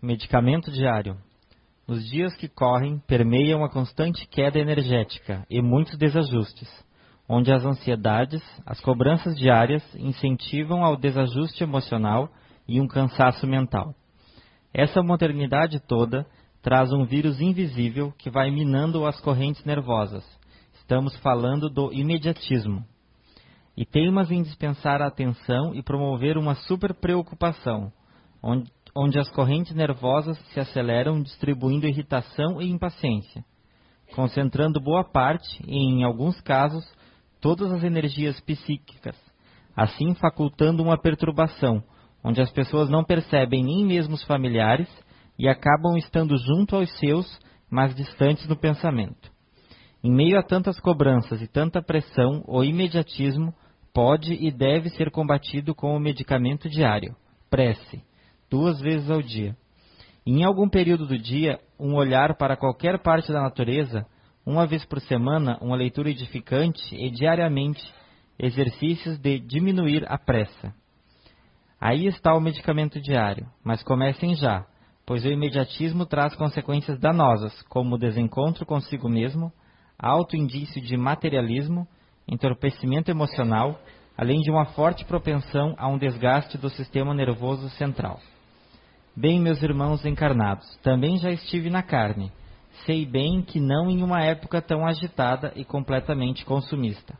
Medicamento diário. Os dias que correm permeiam a constante queda energética e muitos desajustes, onde as ansiedades, as cobranças diárias incentivam ao desajuste emocional e um cansaço mental. Essa modernidade toda traz um vírus invisível que vai minando as correntes nervosas. Estamos falando do imediatismo. E teimas em dispensar a atenção e promover uma super preocupação, onde, onde as correntes nervosas se aceleram distribuindo irritação e impaciência, concentrando boa parte e, em alguns casos, todas as energias psíquicas, assim facultando uma perturbação, onde as pessoas não percebem nem mesmo os familiares e acabam estando junto aos seus, mas distantes no pensamento. Em meio a tantas cobranças e tanta pressão, o imediatismo pode e deve ser combatido com o medicamento diário, prece, duas vezes ao dia. Em algum período do dia, um olhar para qualquer parte da natureza, uma vez por semana, uma leitura edificante e diariamente exercícios de diminuir a pressa. Aí está o medicamento diário, mas comecem já, pois o imediatismo traz consequências danosas, como o desencontro consigo mesmo, alto indício de materialismo, entorpecimento emocional, além de uma forte propensão a um desgaste do sistema nervoso central. Bem, meus irmãos encarnados, também já estive na carne. Sei bem que não em uma época tão agitada e completamente consumista.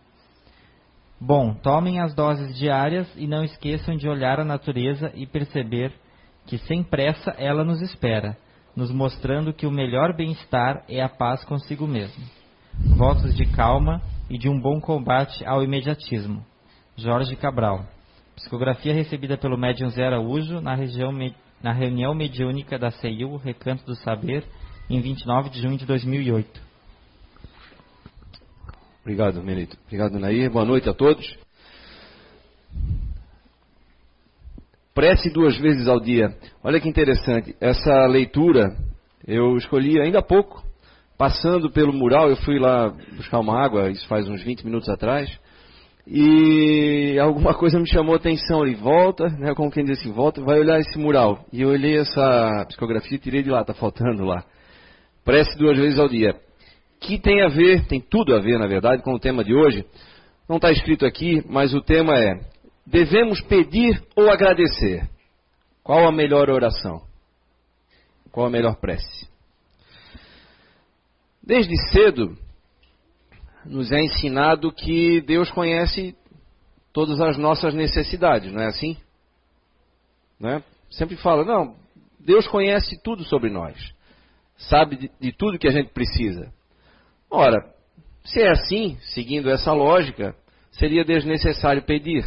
Bom, tomem as doses diárias e não esqueçam de olhar a natureza e perceber que sem pressa ela nos espera, nos mostrando que o melhor bem-estar é a paz consigo mesmo. Votos de calma e de um bom combate ao imediatismo. Jorge Cabral. Psicografia recebida pelo médium Zé Araújo na, região, na reunião mediúnica da CEIU, Recanto do Saber, em 29 de junho de 2008. Obrigado, Melito. Obrigado, Nair. Boa noite a todos. Prece duas vezes ao dia. Olha que interessante. Essa leitura eu escolhi ainda há pouco. Passando pelo mural, eu fui lá buscar uma água, isso faz uns 20 minutos atrás. E alguma coisa me chamou a atenção. Ele volta, né, como quem diz assim, volta, vai olhar esse mural. E eu olhei essa psicografia e tirei de lá, está faltando lá. Prece duas vezes ao dia que tem a ver, tem tudo a ver, na verdade, com o tema de hoje. Não está escrito aqui, mas o tema é: devemos pedir ou agradecer? Qual a melhor oração? Qual a melhor prece? Desde cedo, nos é ensinado que Deus conhece todas as nossas necessidades, não é assim? Não é? Sempre fala, não, Deus conhece tudo sobre nós, sabe de, de tudo que a gente precisa. Ora, se é assim, seguindo essa lógica, seria desnecessário pedir.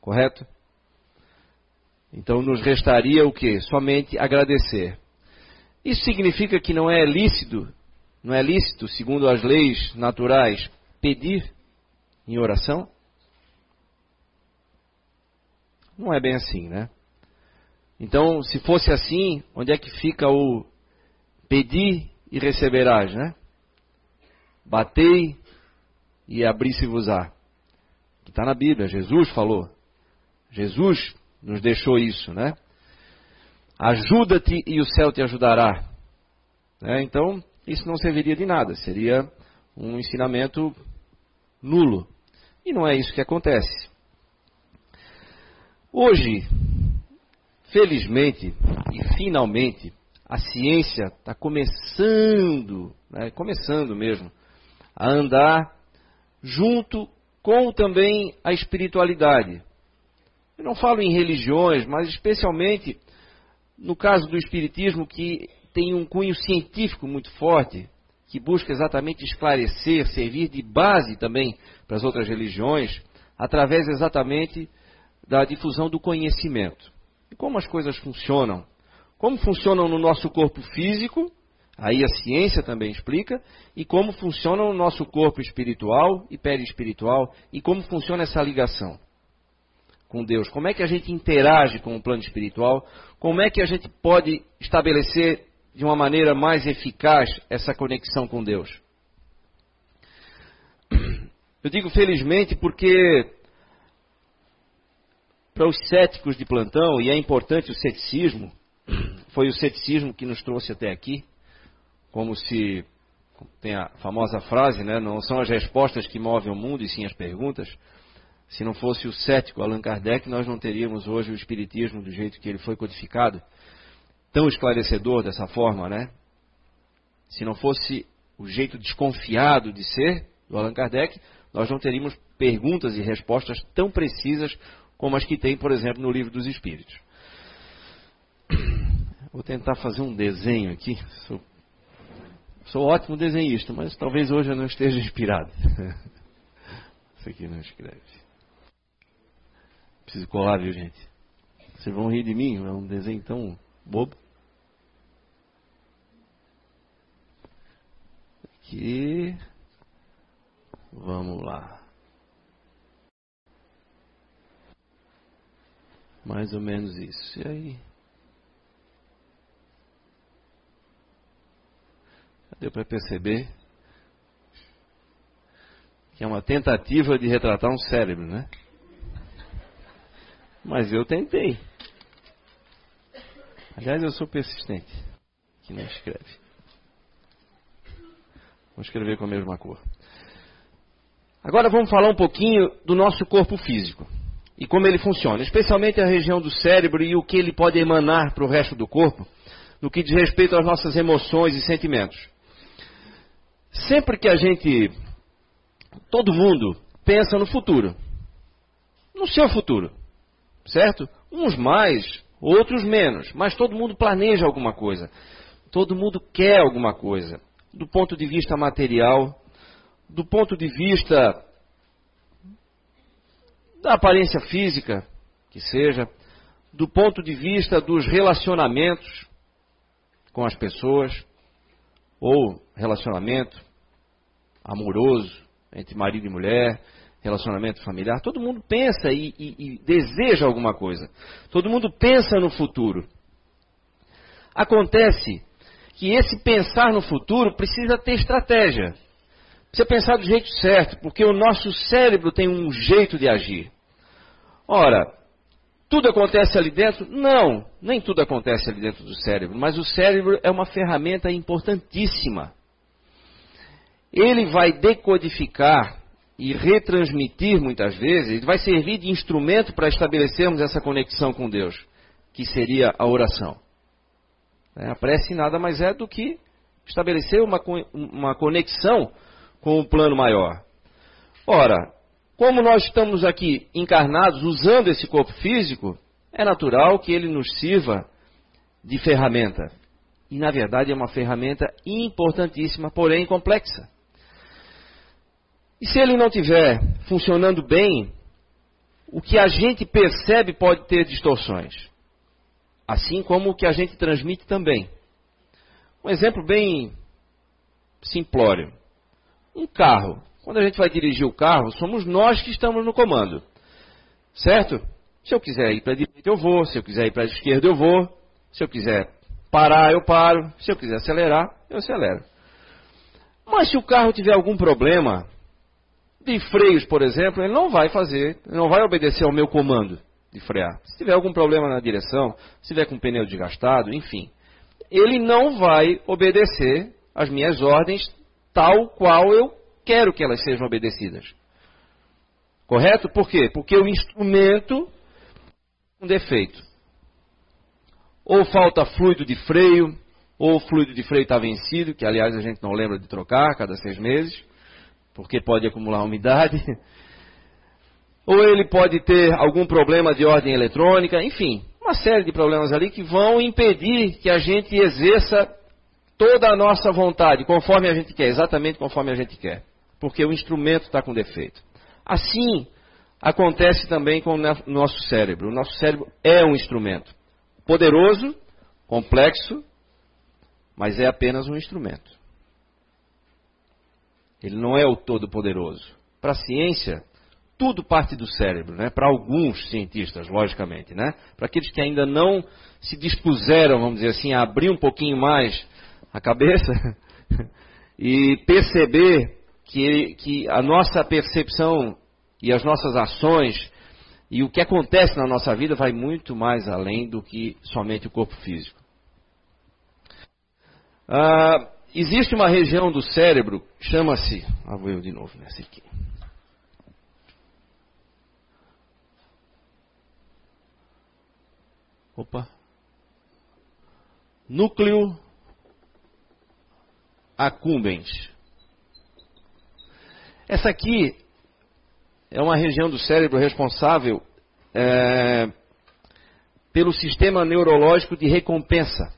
Correto? Então nos restaria o que? Somente agradecer. Isso significa que não é lícito, não é lícito, segundo as leis naturais, pedir em oração? Não é bem assim, né? Então, se fosse assim, onde é que fica o pedir e receberás, né? Batei e abri-se-vos-á. Está na Bíblia, Jesus falou. Jesus nos deixou isso, né? Ajuda-te e o céu te ajudará. Né? Então, isso não serviria de nada, seria um ensinamento nulo. E não é isso que acontece. Hoje, felizmente e finalmente, a ciência está começando, né, começando mesmo, a andar junto com também a espiritualidade. Eu não falo em religiões, mas especialmente no caso do espiritismo que tem um cunho científico muito forte, que busca exatamente esclarecer, servir de base também para as outras religiões, através exatamente da difusão do conhecimento. E como as coisas funcionam? Como funcionam no nosso corpo físico Aí a ciência também explica e como funciona o nosso corpo espiritual e perispiritual e como funciona essa ligação com Deus. Como é que a gente interage com o plano espiritual? Como é que a gente pode estabelecer de uma maneira mais eficaz essa conexão com Deus? Eu digo felizmente porque para os céticos de plantão, e é importante o ceticismo, foi o ceticismo que nos trouxe até aqui, como se tem a famosa frase, né? Não são as respostas que movem o mundo e sim as perguntas. Se não fosse o cético Allan Kardec, nós não teríamos hoje o espiritismo do jeito que ele foi codificado, tão esclarecedor dessa forma, né? Se não fosse o jeito desconfiado de ser do Allan Kardec, nós não teríamos perguntas e respostas tão precisas como as que tem, por exemplo, no Livro dos Espíritos. Vou tentar fazer um desenho aqui. Sou, sou ótimo desenhista, mas talvez hoje eu não esteja inspirado. Isso aqui não escreve. Preciso colar, viu, gente? Vocês vão rir de mim, é um desenho tão bobo. Aqui. Vamos lá. Mais ou menos isso. E aí? Deu para perceber que é uma tentativa de retratar um cérebro, né? Mas eu tentei. Aliás, eu sou persistente. Que não escreve. Vou escrever com a mesma cor. Agora vamos falar um pouquinho do nosso corpo físico e como ele funciona, especialmente a região do cérebro e o que ele pode emanar para o resto do corpo, no que diz respeito às nossas emoções e sentimentos. Sempre que a gente, todo mundo, pensa no futuro, no seu futuro, certo? Uns mais, outros menos, mas todo mundo planeja alguma coisa, todo mundo quer alguma coisa, do ponto de vista material, do ponto de vista da aparência física, que seja, do ponto de vista dos relacionamentos com as pessoas, ou relacionamento amoroso entre marido e mulher, relacionamento familiar, todo mundo pensa e, e, e deseja alguma coisa. Todo mundo pensa no futuro. Acontece que esse pensar no futuro precisa ter estratégia. Precisa pensar do jeito certo, porque o nosso cérebro tem um jeito de agir. Ora, tudo acontece ali dentro? Não, nem tudo acontece ali dentro do cérebro, mas o cérebro é uma ferramenta importantíssima. Ele vai decodificar e retransmitir muitas vezes, ele vai servir de instrumento para estabelecermos essa conexão com Deus, que seria a oração. É, a prece nada mais é do que estabelecer uma, uma conexão com o plano maior. Ora, como nós estamos aqui encarnados usando esse corpo físico, é natural que ele nos sirva de ferramenta. E na verdade é uma ferramenta importantíssima, porém complexa. E se ele não estiver funcionando bem, o que a gente percebe pode ter distorções. Assim como o que a gente transmite também. Um exemplo bem simplório. Um carro. Quando a gente vai dirigir o carro, somos nós que estamos no comando. Certo? Se eu quiser ir para a direita, eu vou. Se eu quiser ir para a esquerda, eu vou. Se eu quiser parar, eu paro. Se eu quiser acelerar, eu acelero. Mas se o carro tiver algum problema de freios, por exemplo, ele não vai fazer, não vai obedecer ao meu comando de frear. Se tiver algum problema na direção, se tiver com o pneu desgastado, enfim, ele não vai obedecer às minhas ordens tal qual eu quero que elas sejam obedecidas. Correto? Por quê? Porque o instrumento um defeito. Ou falta fluido de freio, ou o fluido de freio está vencido, que aliás a gente não lembra de trocar cada seis meses, porque pode acumular umidade. Ou ele pode ter algum problema de ordem eletrônica, enfim, uma série de problemas ali que vão impedir que a gente exerça toda a nossa vontade, conforme a gente quer, exatamente conforme a gente quer, porque o instrumento está com defeito. Assim acontece também com o nosso cérebro. O nosso cérebro é um instrumento poderoso, complexo, mas é apenas um instrumento. Ele não é o todo-poderoso. Para a ciência, tudo parte do cérebro, né? Para alguns cientistas, logicamente, né? Para aqueles que ainda não se dispuseram, vamos dizer assim, a abrir um pouquinho mais a cabeça e perceber que, que a nossa percepção e as nossas ações e o que acontece na nossa vida vai muito mais além do que somente o corpo físico. Ah, existe uma região do cérebro, chama-se. Ah, vou eu de novo nessa aqui. Opa. Núcleo accumbens. Essa aqui é uma região do cérebro responsável é, pelo sistema neurológico de recompensa.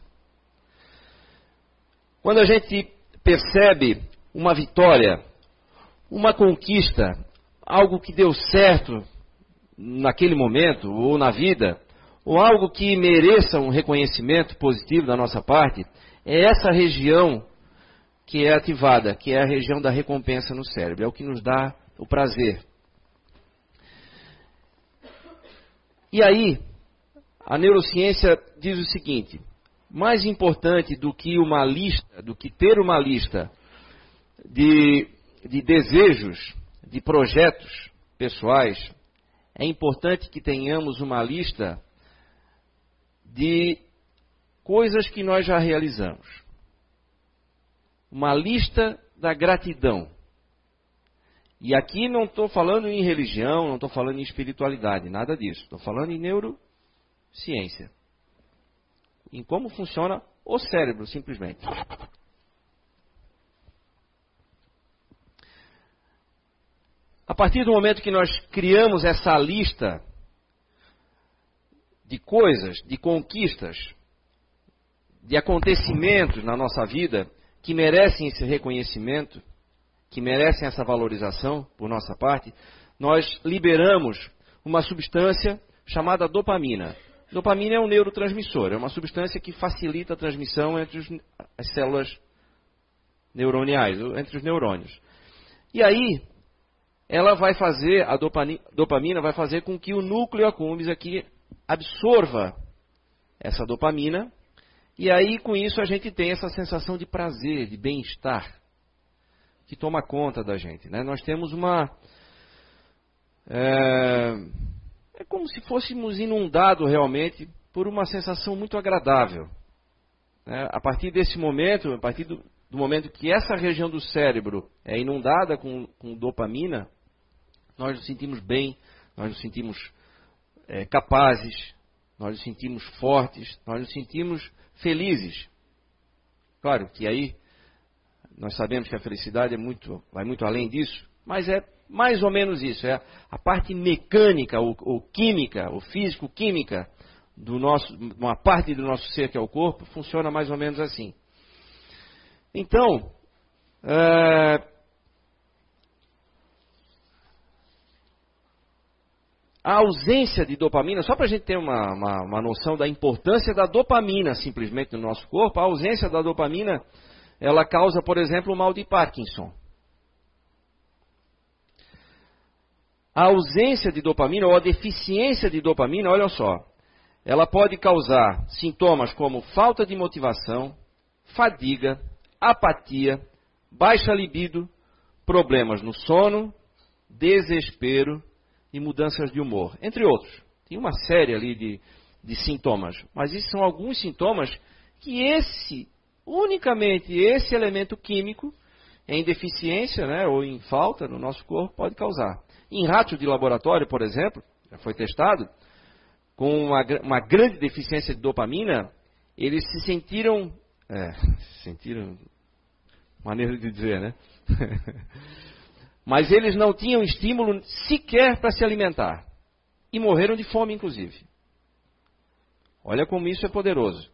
Quando a gente percebe uma vitória, uma conquista, algo que deu certo naquele momento ou na vida, ou algo que mereça um reconhecimento positivo da nossa parte, é essa região que é ativada, que é a região da recompensa no cérebro, é o que nos dá o prazer. E aí, a neurociência diz o seguinte: mais importante do que uma lista, do que ter uma lista de, de desejos, de projetos pessoais, é importante que tenhamos uma lista de coisas que nós já realizamos. Uma lista da gratidão. E aqui não estou falando em religião, não estou falando em espiritualidade, nada disso. Estou falando em neurociência. Em como funciona o cérebro, simplesmente. A partir do momento que nós criamos essa lista de coisas, de conquistas, de acontecimentos na nossa vida que merecem esse reconhecimento, que merecem essa valorização por nossa parte, nós liberamos uma substância chamada dopamina. Dopamina é um neurotransmissor, é uma substância que facilita a transmissão entre os, as células neuroniais, entre os neurônios. E aí, ela vai fazer, a dopamina, dopamina vai fazer com que o núcleo accumbens aqui absorva essa dopamina, e aí com isso a gente tem essa sensação de prazer, de bem-estar, que toma conta da gente. Né? Nós temos uma. É, é como se fôssemos inundados realmente por uma sensação muito agradável. Né? A partir desse momento, a partir do, do, momento que essa região do cérebro é inundada com, com dopamina, nós nos sentimos bem, nós nos sentimos é, capazes, nós nos sentimos fortes, nós nos sentimos felizes. Claro que aí nós sabemos que a felicidade é muito, vai muito além disso, mas é mais ou menos isso. É a parte mecânica ou, ou química, ou físico-química do nosso, uma parte do nosso ser que é o corpo, funciona mais ou menos assim. Então, é, a ausência de dopamina, só para a gente ter uma, uma, uma, noção da importância da dopamina simplesmente no nosso corpo, a ausência da dopamina, ela causa, por exemplo, o mal de Parkinson. A ausência de dopamina ou a deficiência de dopamina, olha só, ela pode causar sintomas como falta de motivação, fadiga, apatia, baixa libido, problemas no sono, desespero, e mudanças de humor, entre outros. Tem uma série ali de, de sintomas, mas esses são alguns sintomas que esse, unicamente esse elemento químico, em deficiência né, ou em falta no nosso corpo, pode causar. Em ratos de laboratório, por exemplo, já foi testado, com uma, uma grande deficiência de dopamina, eles se sentiram. É, se sentiram. Maneira de dizer, né? Mas eles não tinham estímulo sequer para se alimentar. E morreram de fome, inclusive. Olha como isso é poderoso.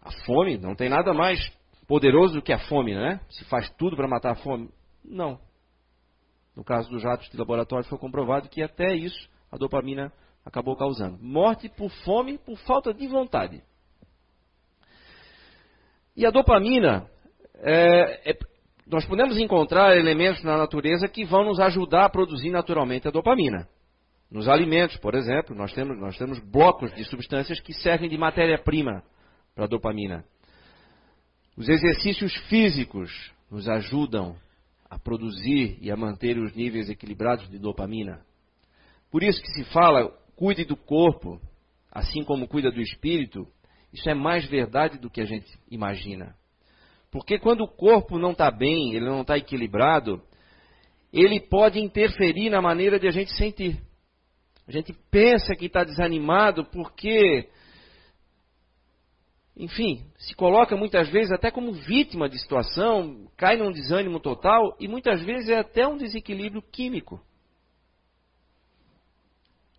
A fome não tem nada mais poderoso do que a fome, né? Se faz tudo para matar a fome. Não. No caso dos ratos de laboratório foi comprovado que até isso a dopamina acabou causando. Morte por fome, por falta de vontade. E a dopamina é, é, nós podemos encontrar elementos na natureza que vão nos ajudar a produzir naturalmente a dopamina. Nos alimentos, por exemplo, nós temos, nós temos blocos de substâncias que servem de matéria-prima para a dopamina. Os exercícios físicos nos ajudam a produzir e a manter os níveis equilibrados de dopamina. Por isso que se fala, cuide do corpo, assim como cuida do espírito. Isso é mais verdade do que a gente imagina. Porque quando o corpo não está bem, ele não está equilibrado, ele pode interferir na maneira de a gente sentir. A gente pensa que está desanimado porque, enfim, se coloca muitas vezes até como vítima de situação, cai num desânimo total e muitas vezes é até um desequilíbrio químico.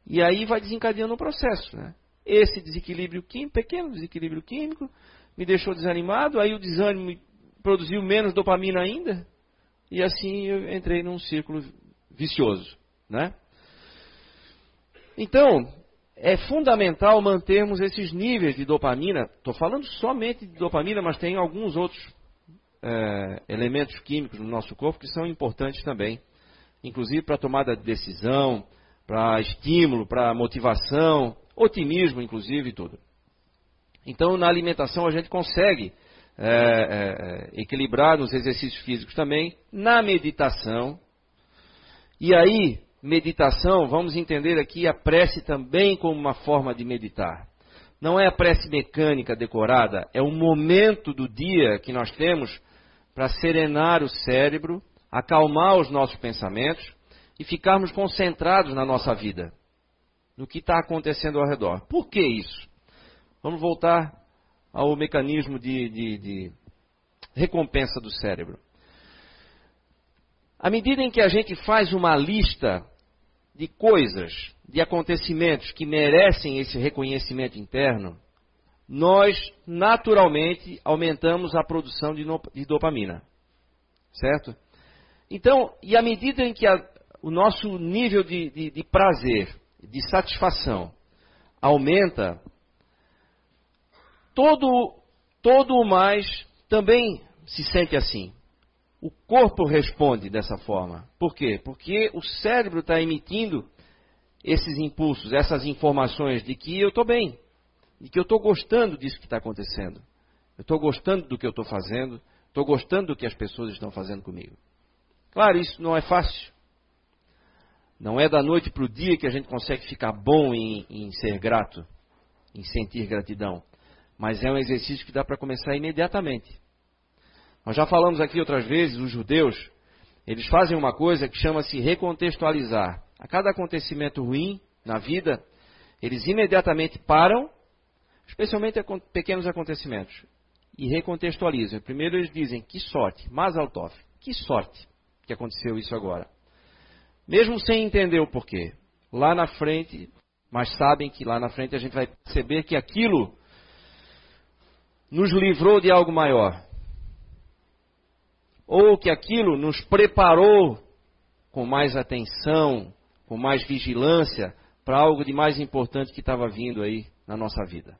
E aí vai desencadeando o processo. Né? Esse desequilíbrio químico, pequeno desequilíbrio químico, me deixou desanimado, aí o desânimo produziu menos dopamina ainda, e assim eu entrei num círculo vicioso. Né? Então, é fundamental mantermos esses níveis de dopamina. Estou falando somente de dopamina, mas tem alguns outros é, elementos químicos no nosso corpo que são importantes também, inclusive para tomada de decisão, para estímulo, para motivação, otimismo, inclusive, e tudo. Então, na alimentação, a gente consegue é, é, equilibrar nos exercícios físicos também, na meditação. E aí, meditação, vamos entender aqui a prece também como uma forma de meditar. Não é a prece mecânica decorada, é um momento do dia que nós temos para serenar o cérebro, acalmar os nossos pensamentos e ficarmos concentrados na nossa vida, no que está acontecendo ao redor. Por que isso? Vamos voltar ao mecanismo de, de, de recompensa do cérebro. À medida em que a gente faz uma lista de coisas, de acontecimentos que merecem esse reconhecimento interno, nós naturalmente aumentamos a produção de, dopamina. Certo? Então, e à medida em que a, o nosso nível de, de, de prazer, de satisfação aumenta, todo, todo o mais também se sente assim. O corpo responde dessa forma. Por quê? Porque o cérebro está emitindo esses impulsos, essas informações de que eu estou bem, de que eu estou gostando disso que está acontecendo. Eu estou gostando do que eu estou fazendo, estou gostando do que as pessoas estão fazendo comigo. Claro, isso não é fácil. Não é da noite para o dia que a gente consegue ficar bom em, em ser grato, em sentir gratidão. Mas é um exercício que dá para começar imediatamente. Nós já falamos aqui outras vezes, os judeus, eles fazem uma coisa que chama-se recontextualizar. A cada acontecimento ruim na vida, eles imediatamente param, especialmente pequenos acontecimentos, e recontextualizam. Primeiro eles dizem, que sorte, Mazal que sorte que aconteceu isso agora mesmo sem entender o porquê. Lá na frente, mas sabem que lá na frente a gente vai perceber que aquilo nos livrou de algo maior. Ou que aquilo nos preparou com mais atenção, com mais vigilância para algo de mais importante que estava vindo aí na nossa vida.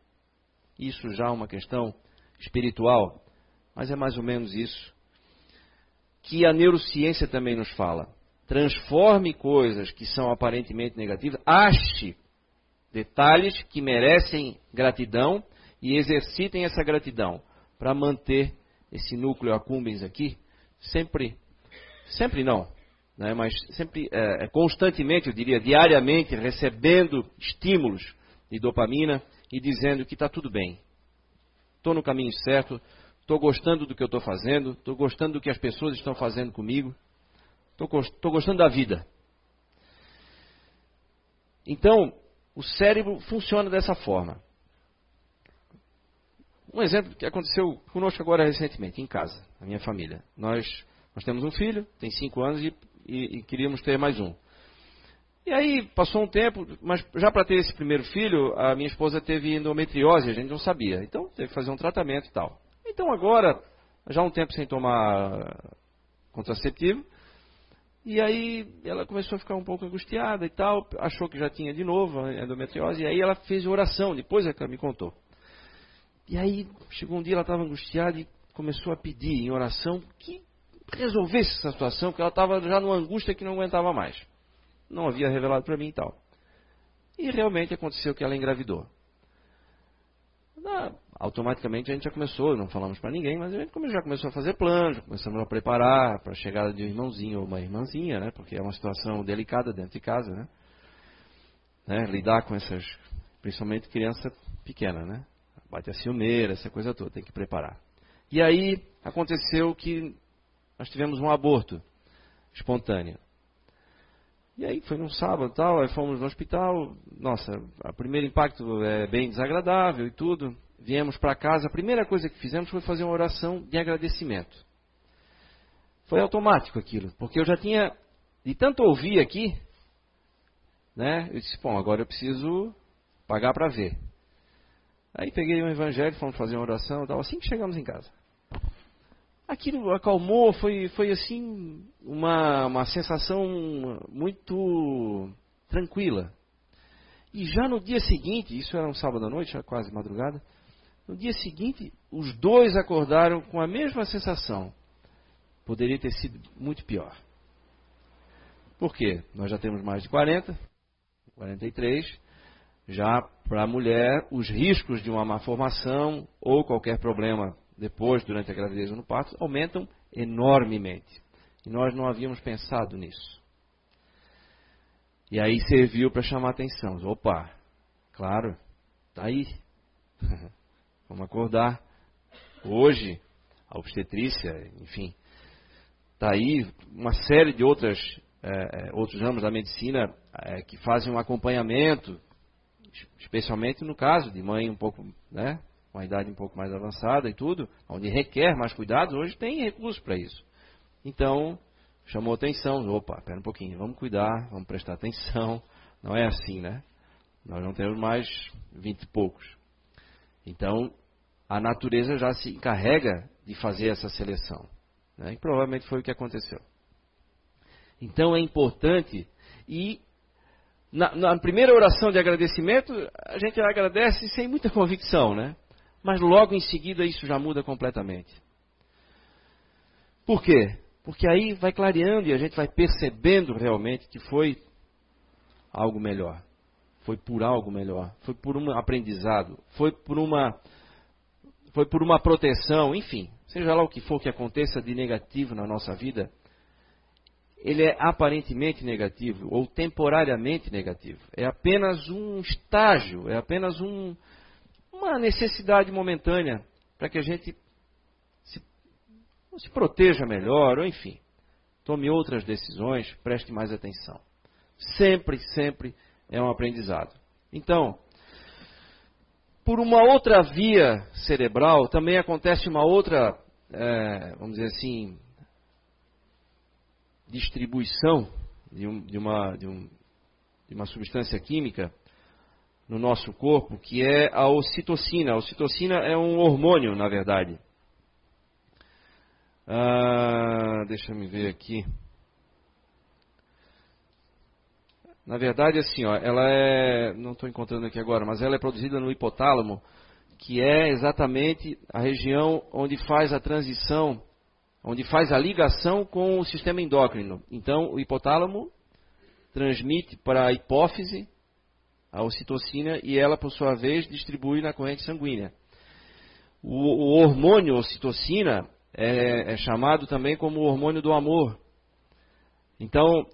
Isso já é uma questão espiritual, mas é mais ou menos isso que a neurociência também nos fala transforme coisas que são aparentemente negativas, ache detalhes que merecem gratidão e exercitem essa gratidão para manter esse núcleo accumbens aqui sempre, sempre não, né, mas sempre é, é, constantemente, eu diria, diariamente, recebendo estímulos de dopamina e dizendo que está tudo bem, estou no caminho certo, estou gostando do que eu estou fazendo, estou gostando do que as pessoas estão fazendo comigo. Estou gostando da vida. Então, o cérebro funciona dessa forma. Um exemplo que aconteceu conosco agora recentemente, em casa, na minha família. Nós, nós temos um filho, tem cinco anos, e, e, e queríamos ter mais um. E aí passou um tempo, mas já para ter esse primeiro filho, a minha esposa teve endometriose, a gente não sabia. Então teve que fazer um tratamento e tal. Então agora, já um tempo sem tomar contraceptivo, e aí ela começou a ficar um pouco angustiada e tal, achou que já tinha de novo a endometriose, e aí ela fez oração, depois é que ela me contou. E aí chegou um dia, ela estava angustiada e começou a pedir em oração que resolvesse essa situação, porque ela estava já numa angústia que não aguentava mais. Não havia revelado para mim e tal. E realmente aconteceu que ela engravidou automaticamente a gente já começou, não falamos para ninguém, mas a gente já começou a fazer planos, começamos a preparar para a chegada de um irmãozinho ou uma irmãzinha, né? Porque é uma situação delicada dentro de casa, né? né? Lidar com essas, principalmente criança pequena, né? Bate a ciumeira, essa coisa toda, tem que preparar. E aí aconteceu que nós tivemos um aborto espontâneo. E aí foi num sábado tal, aí fomos no hospital. Nossa, o primeiro impacto é bem desagradável e tudo. Viemos para casa, a primeira coisa que fizemos foi fazer uma oração de agradecimento. Foi automático aquilo, porque eu já tinha, de tanto ouvir aqui, né? Eu disse, bom, agora eu preciso pagar para ver. Aí peguei um evangelho, fomos fazer uma oração, tal, assim que chegamos em casa. Aquilo acalmou, foi, foi assim, uma, uma sensação muito tranquila. E já no dia seguinte, isso era um sábado à noite, já quase madrugada, no dia seguinte, os dois acordaram com a mesma sensação. Poderia ter sido muito pior. Por quê? Nós já temos mais de 40, 43. Já para a mulher, os riscos de uma má formação ou qualquer problema depois, durante a gravidez ou no parto, aumentam enormemente. E nós não havíamos pensado nisso. E aí serviu para chamar a atenção. Opa, claro, tá aí. Vamos acordar. Hoje, a obstetrícia, enfim, está aí uma série de outras, é, outros ramos da medicina é, que fazem um acompanhamento, especialmente no caso de mãe um pouco, né, uma idade um pouco mais avançada e tudo, onde requer mais cuidados, hoje tem recursos para isso. Então, chamou atenção, opa, espera um pouquinho, vamos cuidar, vamos prestar atenção. Não é assim, né? Nós não temos mais vinte e poucos. Então, a natureza já se encarrega de fazer essa seleção. Né? E provavelmente foi o que aconteceu. Então é importante e na, na, primeira oração de agradecimento a gente agradece sem muita convicção, né? Mas logo em seguida isso já muda completamente. Por quê? Porque aí vai clareando e a gente vai percebendo realmente que foi algo melhor. Foi por algo melhor. Foi por um aprendizado. Foi por uma, foi por uma proteção. Enfim, seja lá o que for que aconteça de negativo na nossa vida, ele é aparentemente negativo ou temporariamente negativo. É apenas um estágio, é apenas um, uma necessidade momentânea para que a gente se, se proteja melhor, ou enfim, tome outras decisões, preste mais atenção. Sempre, sempre é um aprendizado. Então, por uma outra via cerebral, também acontece uma outra, é, vamos dizer assim, distribuição de, um, de, uma, de, um, de uma substância química no nosso corpo, que é a ocitocina. A ocitocina é um hormônio, na verdade. Ah, deixa eu ver aqui. Na verdade, assim, ó, ela é. Não estou encontrando aqui agora, mas ela é produzida no hipotálamo, que é exatamente a região onde faz a transição, onde faz a ligação com o sistema endócrino. Então, o hipotálamo transmite para a hipófise a ocitocina e ela, por sua vez, distribui na corrente sanguínea. O, o hormônio ocitocina é, é, chamado também como hormônio do amor. Então,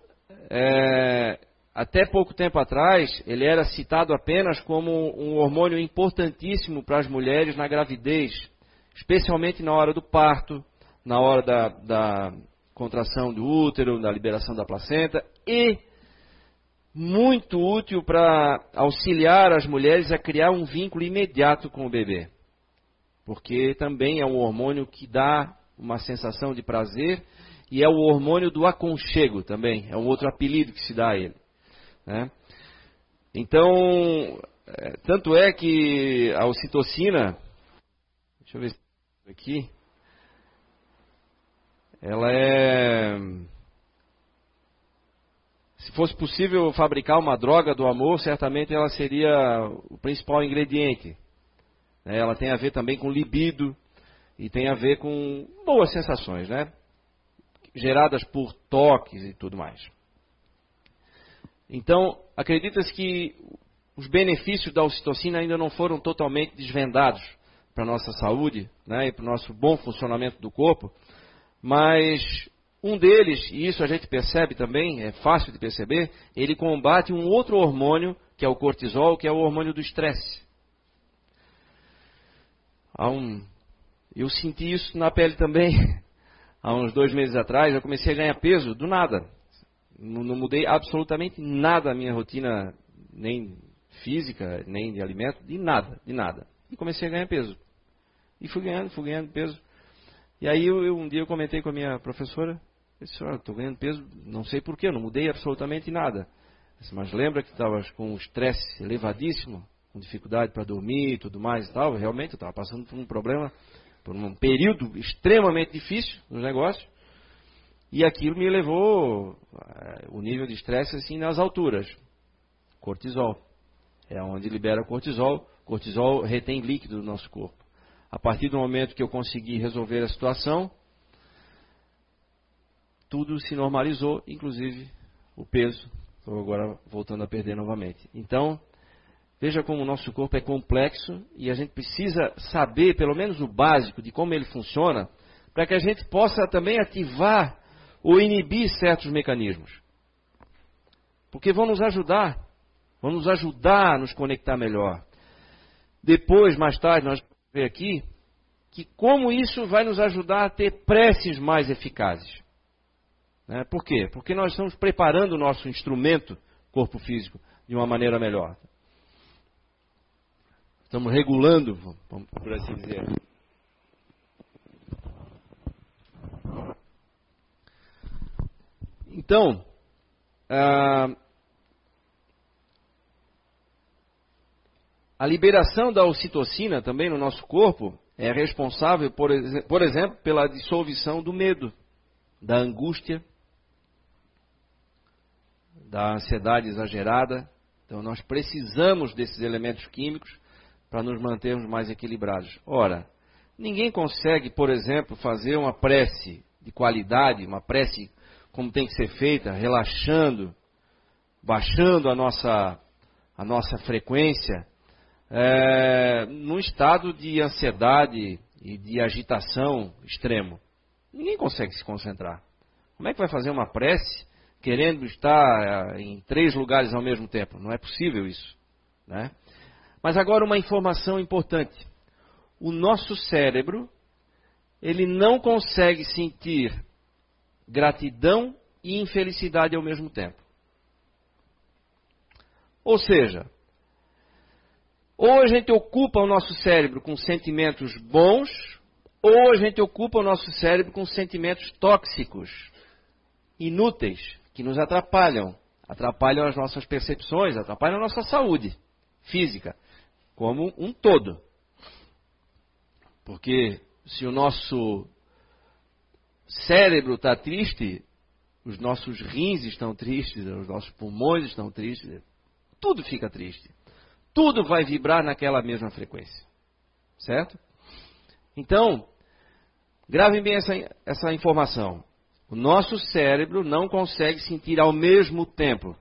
é, até pouco tempo atrás, ele era citado apenas como um hormônio importantíssimo para as mulheres na gravidez, especialmente na hora do parto, na hora da, da contração do útero, da liberação da placenta e muito útil para auxiliar as mulheres a criar um vínculo imediato com o bebê. Porque também é um hormônio que dá uma sensação de prazer e é o hormônio do aconchego também, é um outro apelido que se dá a ele. Né? Então, é, tanto é que a ocitocina, deixa eu ver aqui, ela é se fosse possível fabricar uma droga do amor, certamente ela seria o principal ingrediente. Né? Ela tem a ver também com libido e tem a ver com boas sensações, né? Geradas por toques e tudo mais. Então, acredita-se que os benefícios da ocitocina ainda não foram totalmente desvendados para a nossa saúde né, e para o nosso bom funcionamento do corpo, mas um deles, e isso a gente percebe também, é fácil de perceber, ele combate um outro hormônio, que é o cortisol, que é o hormônio do estresse. Um, Eu senti isso na pele também. Há uns dois meses atrás, eu comecei a ganhar peso do nada. Não, não mudei absolutamente nada a minha rotina, nem física, nem de alimento, de nada, de nada. E comecei a ganhar peso. E fui ganhando, fui ganhando peso. E aí eu, um dia eu comentei com a minha professora, eu disse, olha, estou ganhando peso, não sei porquê, não mudei absolutamente nada. Disse, mas lembra que estava com um estresse elevadíssimo, com dificuldade para dormir e tudo mais e tal. Realmente eu estava passando por um problema, por um período extremamente difícil nos negócios. E aquilo me levou uh, o nível de estresse assim nas alturas. Cortisol. É onde libera cortisol. Cortisol retém líquido do nosso corpo. A partir do momento que eu consegui resolver a situação, tudo se normalizou, inclusive o peso. Estou agora voltando a perder novamente. Então, veja como o nosso corpo é complexo e a gente precisa saber, pelo menos o básico, de como ele funciona, para que a gente possa também ativar ou inibir certos mecanismos. Porque vão nos ajudar, vão nos ajudar a nos conectar melhor. Depois, mais tarde, nós ver aqui que como isso vai nos ajudar a ter preces mais eficazes. Né? Por quê? Porque nós estamos preparando o nosso instrumento, corpo físico, de uma maneira melhor. Estamos regulando, por assim dizer. Então, a, a liberação da ocitocina também no nosso corpo é responsável, por, por exemplo, pela dissolução do medo, da angústia, da ansiedade exagerada. Então, nós precisamos desses elementos químicos para nos mantermos mais equilibrados. Ora, ninguém consegue, por exemplo, fazer uma prece de qualidade, uma prece como tem que ser feita, relaxando, baixando a nossa, a nossa frequência, é, num estado de ansiedade e de agitação extremo. Ninguém consegue se concentrar. Como é que vai fazer uma prece querendo estar eh, em três lugares ao mesmo tempo. Não é possível isso. Né? Mas agora uma informação importante. O nosso cérebro, ele não consegue sentir gratidão e infelicidade ao mesmo tempo. Ou seja, ou a gente ocupa o nosso cérebro com sentimentos bons, ou a gente ocupa o nosso cérebro com sentimentos tóxicos, inúteis, que nos atrapalham. Atrapalham as nossas percepções, atrapalham a nossa saúde física, como um todo. Porque se o nosso cérebro está triste, os nossos rins estão tristes, os nossos pulmões estão tristes, tudo fica triste. Tudo vai vibrar naquela mesma frequência. Certo? Então, gravem bem essa, essa informação. O nosso cérebro não consegue sentir ao mesmo tempo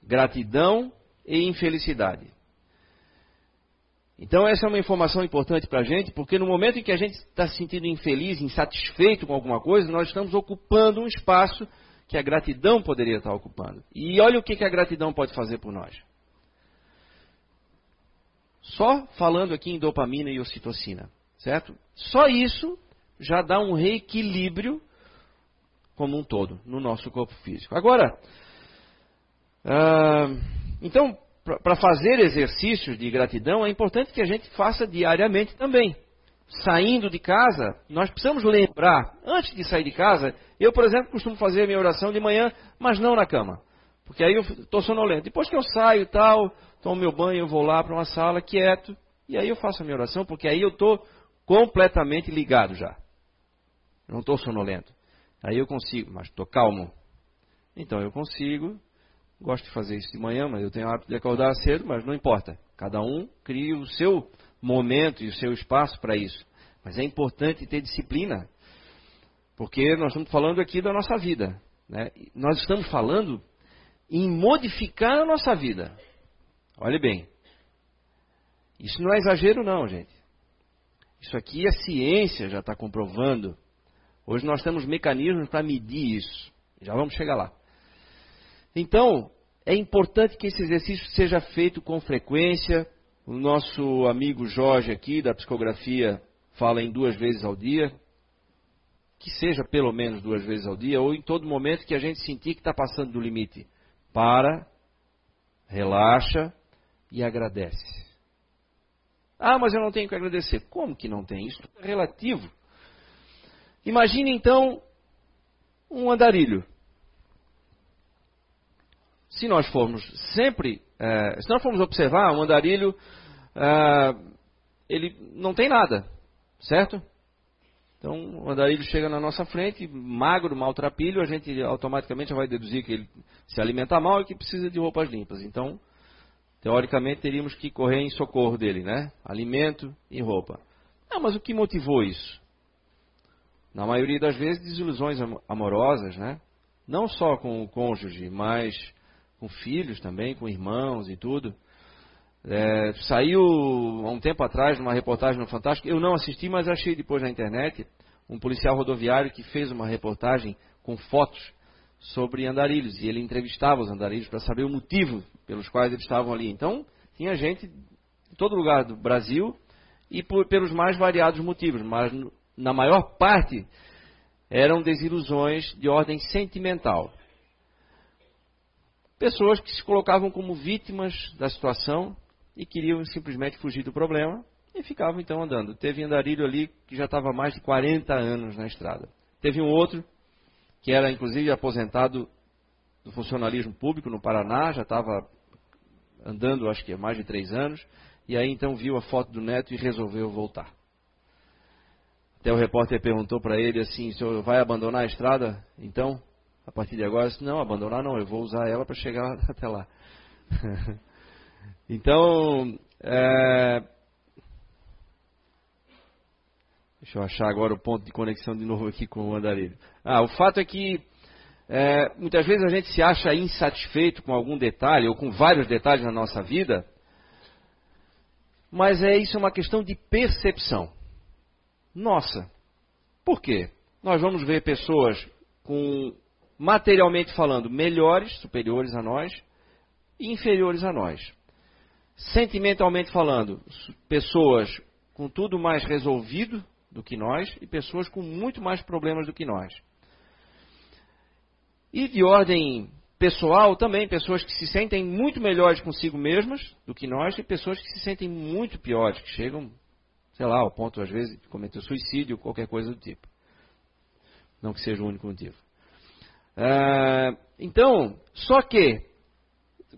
gratidão e infelicidade. Então, essa é uma informação importante para a gente, porque no momento em que a gente está se sentindo infeliz, insatisfeito com alguma coisa, nós estamos ocupando um espaço que a gratidão poderia estar ocupando. E olha o que, que a gratidão pode fazer por nós. Só falando aqui em dopamina e ocitocina, certo? Só isso já dá um reequilíbrio como um todo no nosso corpo físico. Agora, uh, então, para fazer exercícios de gratidão, é importante que a gente faça diariamente também. Saindo de casa, nós precisamos lembrar, antes de sair de casa, eu, por exemplo, costumo fazer a minha oração de manhã, mas não na cama. Porque aí eu estou sonolento. Depois que eu saio e tal, tomo meu banho, eu vou lá para uma sala quieto, e aí eu faço a minha oração, porque aí eu estou completamente ligado já. não estou sonolento. Aí eu consigo, mas estou calmo. Então eu consigo. Gosto de fazer isso de manhã, mas eu tenho hábito de acordar cedo, mas não importa. Cada um cria o seu momento e o seu espaço para isso. Mas é importante ter disciplina. Porque nós estamos falando aqui da nossa vida. Né? Nós estamos falando em modificar a nossa vida. Olhe bem. Isso não é exagero, não, gente. Isso aqui a ciência já está comprovando Hoje nós temos mecanismos para medir isso. Já vamos chegar lá. Então, é importante que esse exercício seja feito com frequência. O nosso amigo Jorge aqui, da psicografia fala em duas vezes ao dia, que seja pelo menos duas vezes ao dia, ou em todo momento que a gente sentir que está passando do limite. Para, relaxa e agradece. Ah, mas eu não tenho que agradecer. Como que não tem? Isso é relativo. Imagine então um andarilho. Se nós formos sempre, é, se nós formos observar, um andarilho, é, ele não tem nada, certo? Então, o andarilho chega na nossa frente, magro, maltrapilho, a gente automaticamente vai deduzir que ele se alimenta mal e que precisa de roupas limpas. Então, teoricamente, teríamos que correr em socorro dele, né? Alimento e roupa. Ah, mas o que motivou isso? Na maioria das vezes, desilusões amorosas, né? Não só com o cônjuge, mas com filhos também, com irmãos e tudo. É, saiu há um tempo atrás numa reportagem no Fantástico, eu não assisti, mas achei depois na internet, um policial rodoviário que fez uma reportagem com fotos sobre andarilhos, e ele entrevistava os andarilhos para saber o motivo pelos quais eles estavam ali. Então, tinha gente em todo lugar do Brasil e por, pelos mais variados motivos, mas na maior parte eram desilusões de ordem sentimental. Pessoas que se colocavam como vítimas da situação e queriam simplesmente fugir do problema e ficavam então andando. Teve andarilho ali que já estava mais de 40 anos na estrada. Teve um outro que era inclusive aposentado do funcionalismo público no Paraná, já estava andando acho que há mais de três anos, e aí então viu a foto do neto e resolveu voltar. Até o repórter perguntou para ele assim, o senhor vai abandonar a estrada? Então, a partir de agora, disse, não, abandonar não, eu vou usar ela para chegar até lá. Então, é... deixa eu achar agora o ponto de conexão de novo aqui com o andarilho. Ah, o fato é que é, muitas vezes a gente se acha insatisfeito com algum detalhe ou com vários detalhes na nossa vida, mas é isso é uma questão de percepção. Nossa, por quê? Nós vamos ver pessoas com materialmente falando melhores, superiores a nós, inferiores a nós sentimentalmente falando, pessoas com tudo mais resolvido do que nós e pessoas com muito mais problemas do que nós. E de ordem pessoal também, pessoas que se sentem muito melhores consigo mesmas do que nós e pessoas que se sentem muito piores, que chegam, sei lá, ao ponto às vezes de cometer suicídio qualquer coisa do tipo. Não que seja o único motivo. Uh, então, só que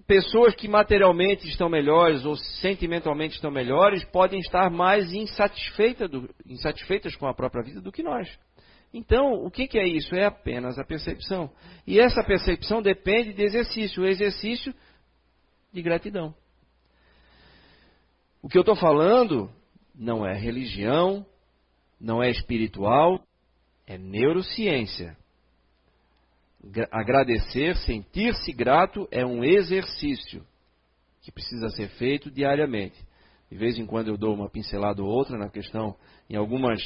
pessoas que materialmente estão melhores ou sentimentalmente estão melhores podem estar mais insatisfeitas, do, insatisfeitas com a própria vida do que nós. Então, o que, que, é isso? É apenas a percepção. E essa percepção depende de exercício o exercício de gratidão. O que eu estou falando não é religião, não é espiritual, é neurociência. Agradecer, sentir-se grato é um exercício que precisa ser feito diariamente. De vez em quando eu dou uma pincelada ou outra na questão, em algumas,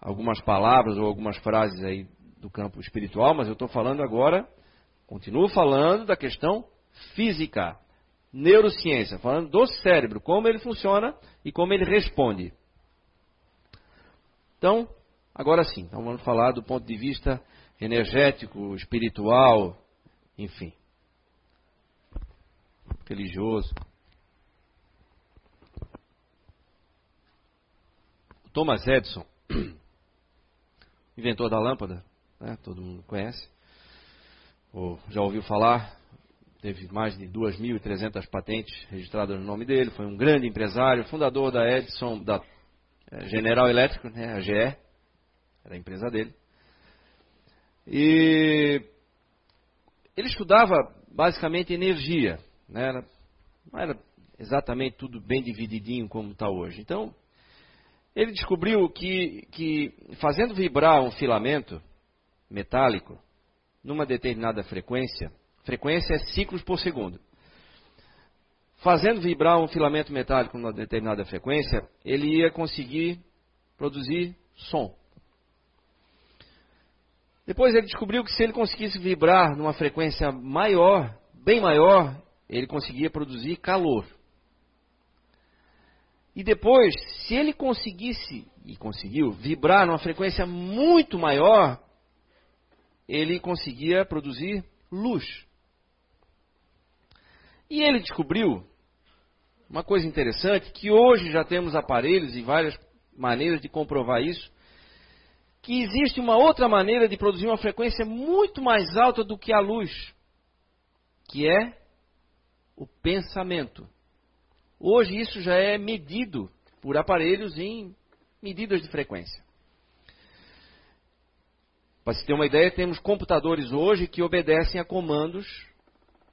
algumas palavras ou algumas frases aí do campo espiritual, mas eu estou falando agora, continuo falando da questão física, neurociência, falando do cérebro, como ele funciona e como ele responde. Então, agora sim, então vamos falar do ponto de vista energético, espiritual, enfim, religioso. Thomas Edison, inventor da lâmpada, né, todo mundo conhece, ou já ouviu falar, teve mais de 2.300 patentes registradas no nome dele, foi um grande empresário, fundador da Edison, da é, General Electric, né, a GE, era a empresa dele. E ele estudava basicamente energia, né? não era exatamente tudo bem divididinho como está hoje. Então, ele descobriu que, que fazendo vibrar um filamento metálico numa determinada frequência, frequência é ciclos por segundo. Fazendo vibrar um filamento metálico numa determinada frequência, ele ia conseguir produzir som. Depois ele descobriu que se ele conseguisse vibrar numa frequência maior, bem maior, ele conseguia produzir calor. E depois, se ele conseguisse, e conseguiu, vibrar numa frequência muito maior, ele conseguia produzir luz. E ele descobriu uma coisa interessante, que hoje já temos aparelhos e várias maneiras de comprovar isso, que existe uma outra maneira de produzir uma frequência muito mais alta do que a luz, que é o pensamento. Hoje isso já é medido por aparelhos em medidas de frequência. Para se ter uma ideia, temos computadores hoje que obedecem a comandos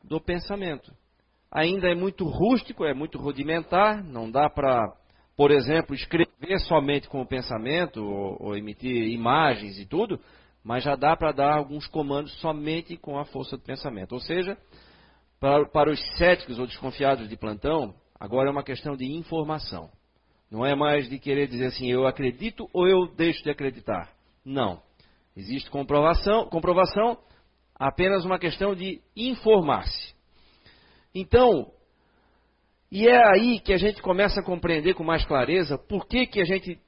do pensamento. Ainda é muito rústico, é muito rudimentar, não dá para, por exemplo, escrever somente com o pensamento ou, ou emitir imagens e tudo, mas já dá para dar alguns comandos somente com a força do pensamento. Ou seja, para, para os céticos ou desconfiados de plantão, Agora é uma questão de informação. Não é mais de querer dizer assim, eu acredito ou eu deixo de acreditar. Não. Existe comprovação, comprovação apenas uma questão de informar-se. Então, e é aí que a gente começa a compreender com mais clareza por que, que a gente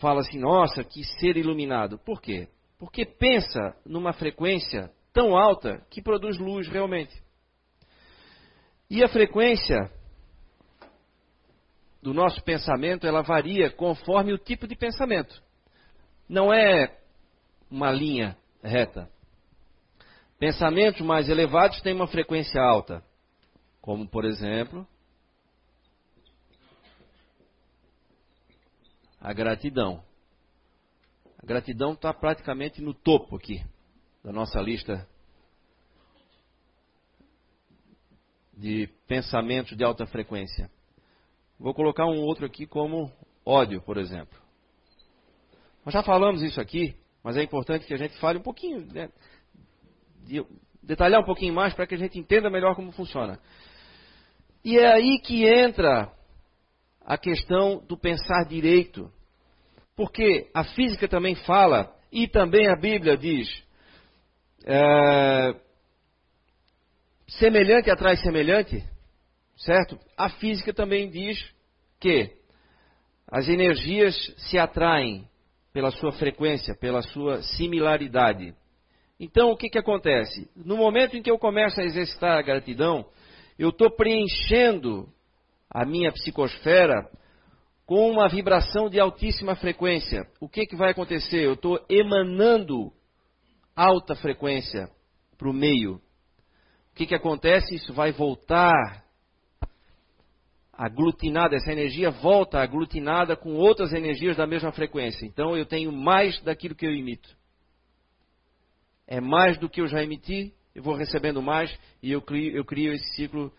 fala assim, nossa, que ser iluminado. Por quê? Porque pensa numa frequência tão alta que produz luz realmente. E a frequência do nosso pensamento, ela varia conforme o tipo de pensamento. Não é uma linha reta. Pensamentos mais elevados têm uma frequência alta, como por exemplo, a gratidão. A gratidão está praticamente no topo aqui da nossa lista de pensamentos de alta frequência. Vou colocar um outro aqui como ódio, por exemplo. Nós já falamos isso aqui, mas é importante que a gente fale um pouquinho, né, de, detalhar um pouquinho mais para que a gente entenda melhor como funciona. E é aí que entra a questão do pensar direito. Porque a física também fala, e também a Bíblia diz, é, semelhante atrai semelhante, certo? A física também diz que as energias se atraem pela sua frequência, pela sua similaridade. Então, o que, que acontece? No momento em que eu começo a exercitar a gratidão, eu estou preenchendo a minha psicosfera com uma vibração de altíssima frequência. O que, que vai acontecer? Eu estou emanando alta frequência para o meio. O que, que acontece? Isso vai voltar aglutinada, essa energia volta aglutinada com outras energias da mesma frequência. Então eu tenho mais daquilo que eu emito. É mais do que eu já emiti, eu vou recebendo mais e eu crio, eu crio esse ciclo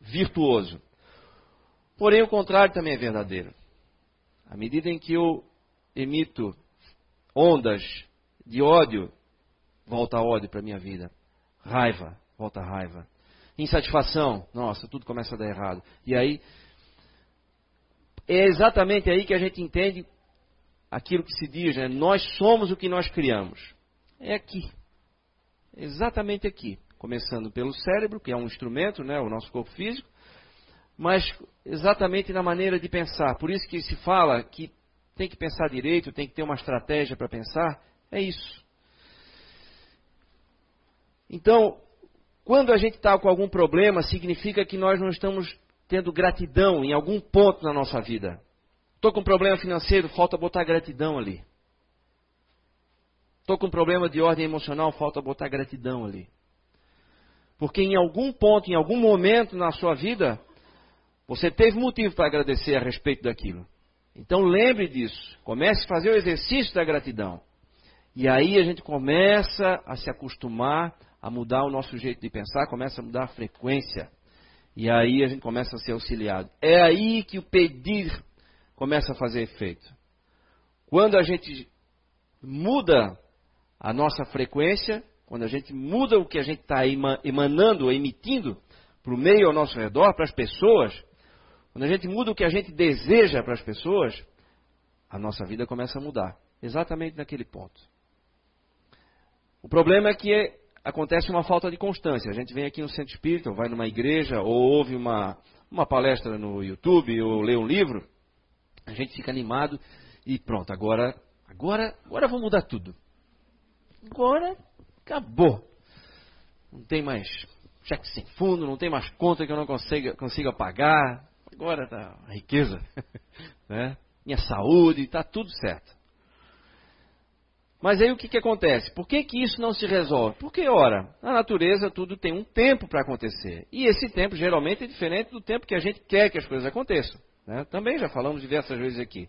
virtuoso. Porém, o contrário também é verdadeiro. À medida em que eu emito ondas de ódio, volta ódio para a minha vida. Raiva, volta raiva. Insatisfação, nossa, tudo começa a dar errado. E aí, é exatamente aí que a gente entende aquilo que se diz, né? Nós somos o que nós criamos. É aqui. Exatamente aqui. Começando pelo cérebro, que é um instrumento, né? O nosso corpo físico. Mas exatamente na maneira de pensar. Por isso que se fala que tem que pensar direito, tem que ter uma estratégia para pensar. É isso. Então, quando a gente está com algum problema, significa que nós não estamos tendo gratidão em algum ponto na nossa vida. Estou com um problema financeiro, falta botar gratidão ali. Estou com um problema de ordem emocional, falta botar gratidão ali. Porque em algum ponto, em algum momento na sua vida, você teve motivo para agradecer a respeito daquilo. Então lembre disso. Comece a fazer o exercício da gratidão. E aí a gente começa a se acostumar a mudar o nosso jeito de pensar, começa a mudar a frequência. E aí a gente começa a ser auxiliado. É aí que o pedir começa a fazer efeito. Quando a gente muda a nossa frequência, quando a gente muda o que a gente está emanando, emitindo para o meio ao nosso redor, para as pessoas, quando a gente muda o que a gente deseja para as pessoas, a nossa vida começa a mudar. Exatamente naquele ponto. O problema é que acontece uma falta de constância. A gente vem aqui no centro espírita, ou vai numa igreja, ou ouve uma, uma palestra no YouTube, ou lê um livro, a gente fica animado e pronto, agora, agora, agora vou mudar tudo. Agora acabou. Não tem mais cheque sem fundo, não tem mais conta que eu não consiga, consiga pagar. Agora tá a riqueza, né? minha saúde, está tudo certo. Mas aí o que, que acontece? Por que, que isso não se resolve? Porque, ora, na natureza tudo tem um tempo para acontecer. E esse tempo geralmente é diferente do tempo que a gente quer que as coisas aconteçam. Né? Também já falamos diversas vezes aqui.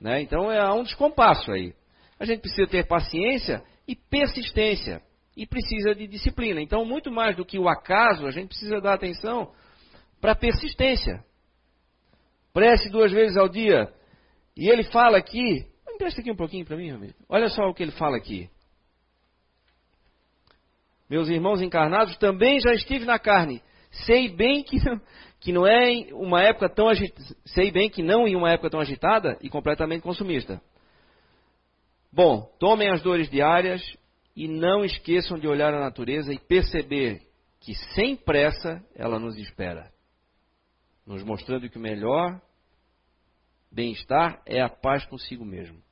Né? Então é um descompasso aí. A gente precisa ter paciência e persistência. E precisa de disciplina. Então, muito mais do que o acaso, a gente precisa dar atenção para a persistência. Preste duas vezes ao dia. E ele fala aqui Empresta aqui um pouquinho para mim, amigo. Olha só o que ele fala aqui. Meus irmãos encarnados, também já estive na carne. Sei bem que, que não é uma época tão agitada, sei bem que não em uma época tão agitada e completamente consumista. Bom, tomem as dores diárias e não esqueçam de olhar a natureza e perceber que sem pressa ela nos espera, nos mostrando que o melhor Bem-estar é a paz consigo mesmo.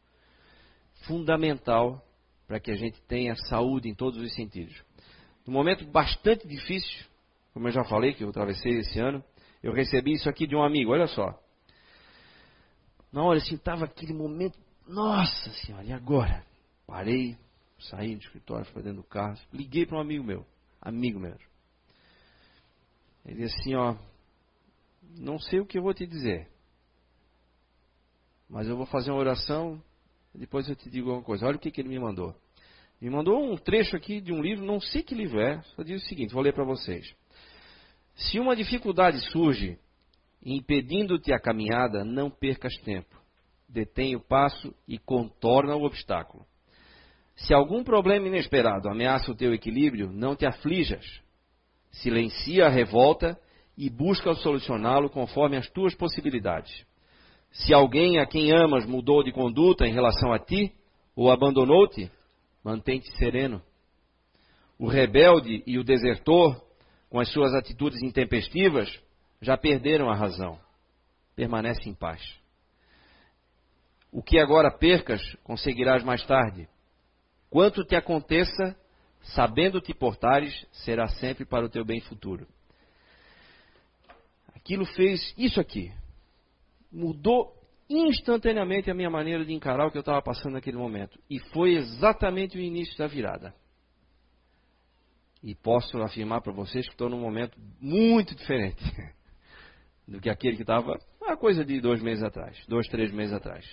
Fundamental para que a gente tenha saúde em todos os sentidos. Num momento bastante difícil, como eu já falei, que eu atravessei esse ano, eu recebi isso aqui de um amigo, olha só. Na hora, assim, estava aquele momento, nossa senhora, e agora? Parei, saí do escritório, fui dentro do carro, liguei para um amigo meu, amigo mesmo. Ele disse assim, ó, não sei o que eu vou te dizer, mas eu vou fazer uma oração, depois eu te digo alguma coisa. Olha o que, que ele me mandou. Me mandou um trecho aqui de um livro, não sei que livro é, só diz o seguinte, vou ler para vocês. Se uma dificuldade surge impedindo-te a caminhada, não percas tempo. Detém o passo e contorna o obstáculo. Se algum problema inesperado ameaça o teu equilíbrio, não te aflijas. Silencia a revolta e busca solucioná-lo conforme as tuas possibilidades. Se alguém a quem amas mudou de conduta em relação a ti, ou abandonou-te, mantém-te sereno. O rebelde e o desertor, com as suas atitudes intempestivas, já perderam a razão. Permanece em paz. O que agora percas, conseguirás mais tarde. Quanto te aconteça, sabendo te portares, será sempre para o teu bem futuro. Aquilo fez isso aqui mudou instantaneamente a minha maneira de encarar o que eu estava passando naquele momento. E foi exatamente o início da virada. E posso afirmar para vocês que estou num momento muito diferente do que aquele que estava uma coisa de dois meses atrás, dois, três meses atrás.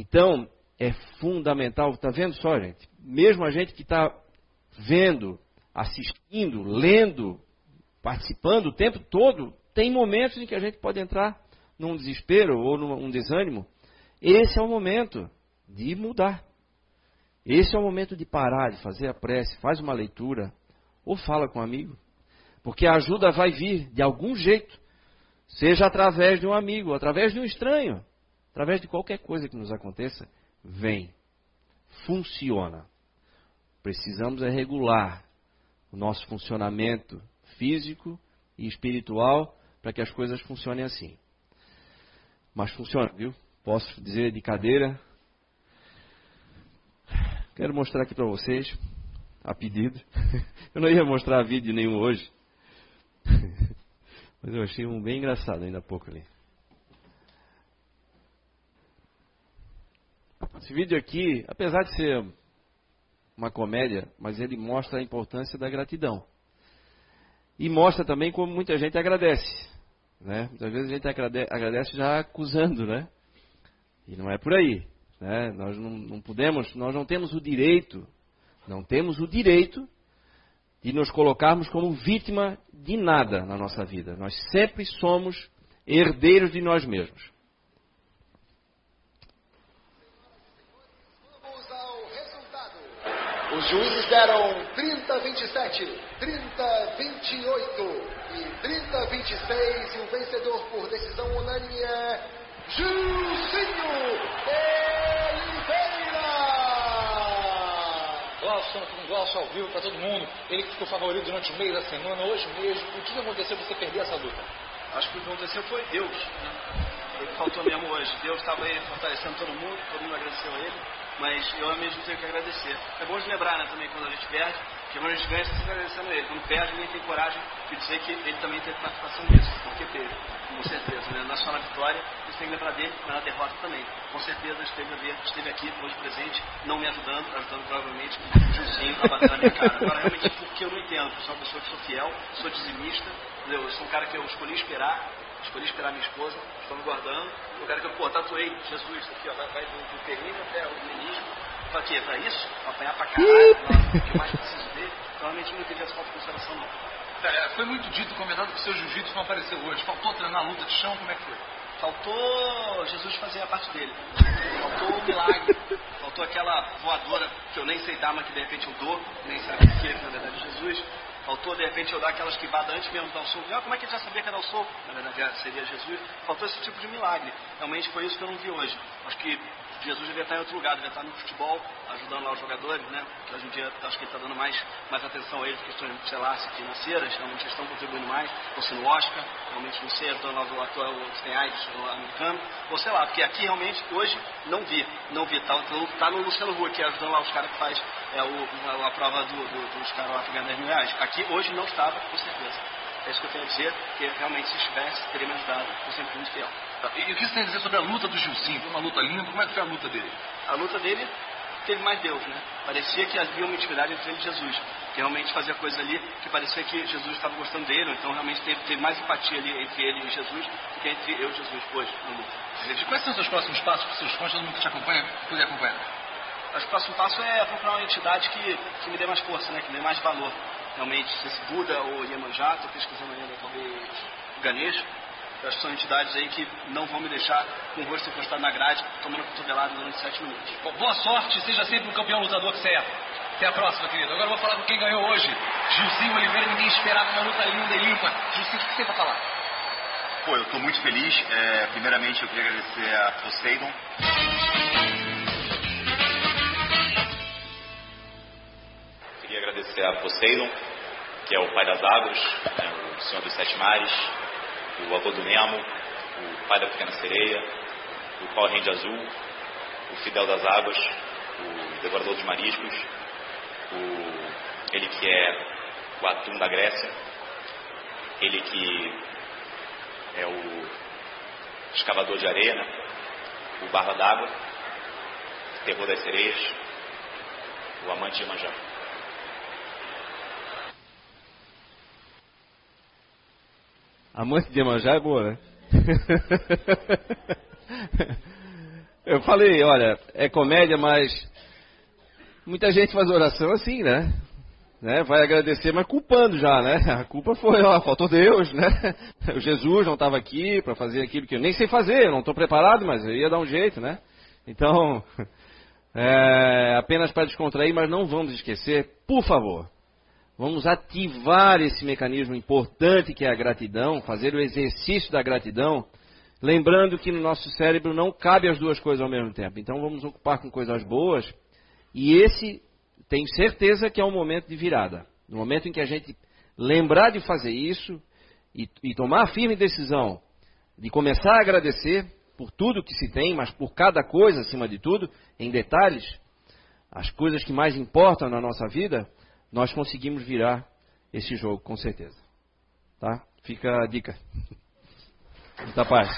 Então, é fundamental, está vendo só, gente? Mesmo a gente que está vendo, assistindo, lendo, participando o tempo todo, tem momentos em que a gente pode entrar num desespero ou num desânimo, esse é o momento de mudar. Esse é o momento de parar, de fazer a prece, faz uma leitura ou fala com um amigo. Porque a ajuda vai vir de algum jeito, seja através de um amigo, através de um estranho, através de qualquer coisa que nos aconteça, vem. Funciona. Precisamos é regular o nosso funcionamento físico e espiritual para que as coisas funcionem assim. Mas funciona, viu? Posso dizer de cadeira. Quero mostrar aqui para vocês, a pedido. Eu não ia mostrar vídeo nenhum hoje. Mas eu achei um bem engraçado ainda há pouco ali. Esse vídeo aqui, apesar de ser uma comédia, mas ele mostra a importância da gratidão. E mostra também como muita gente agradece. Né? Muitas vezes a gente agradece já acusando, né? E não é por aí. Né? Nós não, não podemos, nós não temos o direito, não temos o direito de nos colocarmos como vítima de nada na nossa vida. Nós sempre somos herdeiros de nós mesmos. Os juízes deram 30 27, 30 28 e 30 26 e o vencedor por decisão unânime é Gilcinho Oliveira. Glaucio, com Glaucio ao vivo para todo mundo, ele que ficou favorito durante o meio da semana, hoje mesmo. O que aconteceu para você perder essa luta? Acho que o que aconteceu foi Deus. Né? Que faltou mesmo hoje. Deus estava aí fortalecendo todo mundo, todo mundo agradeceu a ele, mas eu mesmo tenho que agradecer. É bom de lembrar né, também quando a gente perde, que quando a gente ganha, você está agradecendo a ele. Quando perde, ninguém tem coragem de dizer que ele também teve participação nisso, porque teve, com certeza. Né? Não é só na vitória, você tem que lembrar dele, mas na derrota também. Com certeza esteve, a ver, esteve aqui hoje presente, não me ajudando, ajudando provavelmente o Juzinho a bater na minha cara. Agora, realmente, porque eu não entendo, eu sou uma pessoa que sou fiel, sou dizimista, eu sou um cara que eu escolhi esperar, escolhi esperar minha esposa, estou me guardando. Eu quero que eu, pô, tatuei Jesus aqui, ó, vai, vai do, do até o menisco. Pra quê? Pra isso? Pra apanhar pra caralho? o que mais preciso dele? Provavelmente não teve essa falta de consideração, não. É, foi muito dito, comentado que o seu jiu-jitsu não apareceu hoje. Faltou treinar luta de chão, como é que foi? Faltou Jesus fazer a parte dele. Faltou o milagre. Faltou aquela voadora que eu nem sei dar, mas que de repente eu dou, nem sabe o que, na verdade, Jesus. Faltou, de repente, eu dar aquela esquivada antes mesmo de dar o soco. Ah, como é que ele já sabia que era o soco? Na verdade, seria Jesus. Faltou esse tipo de milagre. Realmente foi isso que eu não vi hoje. Acho que Jesus devia estar em outro lugar, devia estar no futebol, ajudando lá os jogadores, né? Que hoje em dia acho que ele está dando mais, mais atenção a eles, questões, sei lá, financeiras, realmente eles estão contribuindo mais, ou se no Oscar, realmente não sei, ajudando lá o ator que tem AIDS, o americano, ou sei lá, porque aqui realmente hoje não vi, não vi, tá, tá no Luciano Huck, ajudando lá os caras que faz é, o, a, prova do, do, dos caras lá que ganham 10 mil reais. Aqui hoje não estava, com certeza. É isso que eu tenho a dizer, que realmente se estivesse, teria me ajudado, eu sempre fui muito fiel. Tá. E o que você tem a dizer sobre a luta do Gilcinho? Foi uma luta linda, como é que foi a luta dele? A luta dele teve mais Deus, né? Parecia que havia uma intimidade entre ele e Jesus. Que realmente fazia coisa ali que parecia que Jesus estava gostando dele, então realmente teve, teve mais empatia ali entre ele e Jesus do que entre eu e Jesus hoje na luta. Quais são os seus próximos passos para os seus fãs, todo mundo que te acompanha, poder acompanhar? Acho que o próximo passo é procurar uma entidade que, que me dê mais força, né? que me dê mais valor. Realmente, se esse Buda ou Iemanjá, estou pesquisando ainda, talvez Ganesh, acho que são entidades aí que não vão me deixar com o rosto encostado na grade, tomando cotovelada durante sete minutos. Bom, boa sorte, seja sempre o campeão lutador que você é. Até a próxima, querido. Agora eu vou falar com quem ganhou hoje. Gilzinho Oliveira, ninguém esperava uma luta linda e limpa. Gilzinho, o que você tem para falar? Pô, eu estou muito feliz. É, primeiramente, eu queria agradecer a Poseidon. Agradecer a Poseidon, que é o pai das águas, né, o senhor dos sete mares, o avô do Nemo, o pai da pequena sereia, o Power Ranger azul, o Fidel das águas, o devorador dos mariscos, o, ele que é o atum da Grécia, ele que é o escavador de areia, né? o barra d'água, o terror das sereias, o amante de Manjá. Amante de Iemanjá é boa, né? Eu falei, olha, é comédia, mas muita gente faz oração assim, né? né? Vai agradecer, mas culpando já, né? A culpa foi, ó, faltou Deus, né? O Jesus não estava aqui para fazer aquilo que eu nem sei fazer, eu não estou preparado, mas eu ia dar um jeito, né? Então, é, apenas para descontrair, mas não vamos esquecer, por favor, Vamos ativar esse mecanismo importante que é a gratidão, fazer o exercício da gratidão, lembrando que no nosso cérebro não cabe as duas coisas ao mesmo tempo. Então vamos ocupar com coisas boas e esse tenho certeza que é um momento de virada. No momento em que a gente lembrar de fazer isso e, e tomar a firme decisão de começar a agradecer por tudo que se tem, mas por cada coisa acima de tudo, em detalhes, as coisas que mais importam na nossa vida, nós conseguimos virar esse jogo, com certeza. Tá? Fica a dica. Muita paz.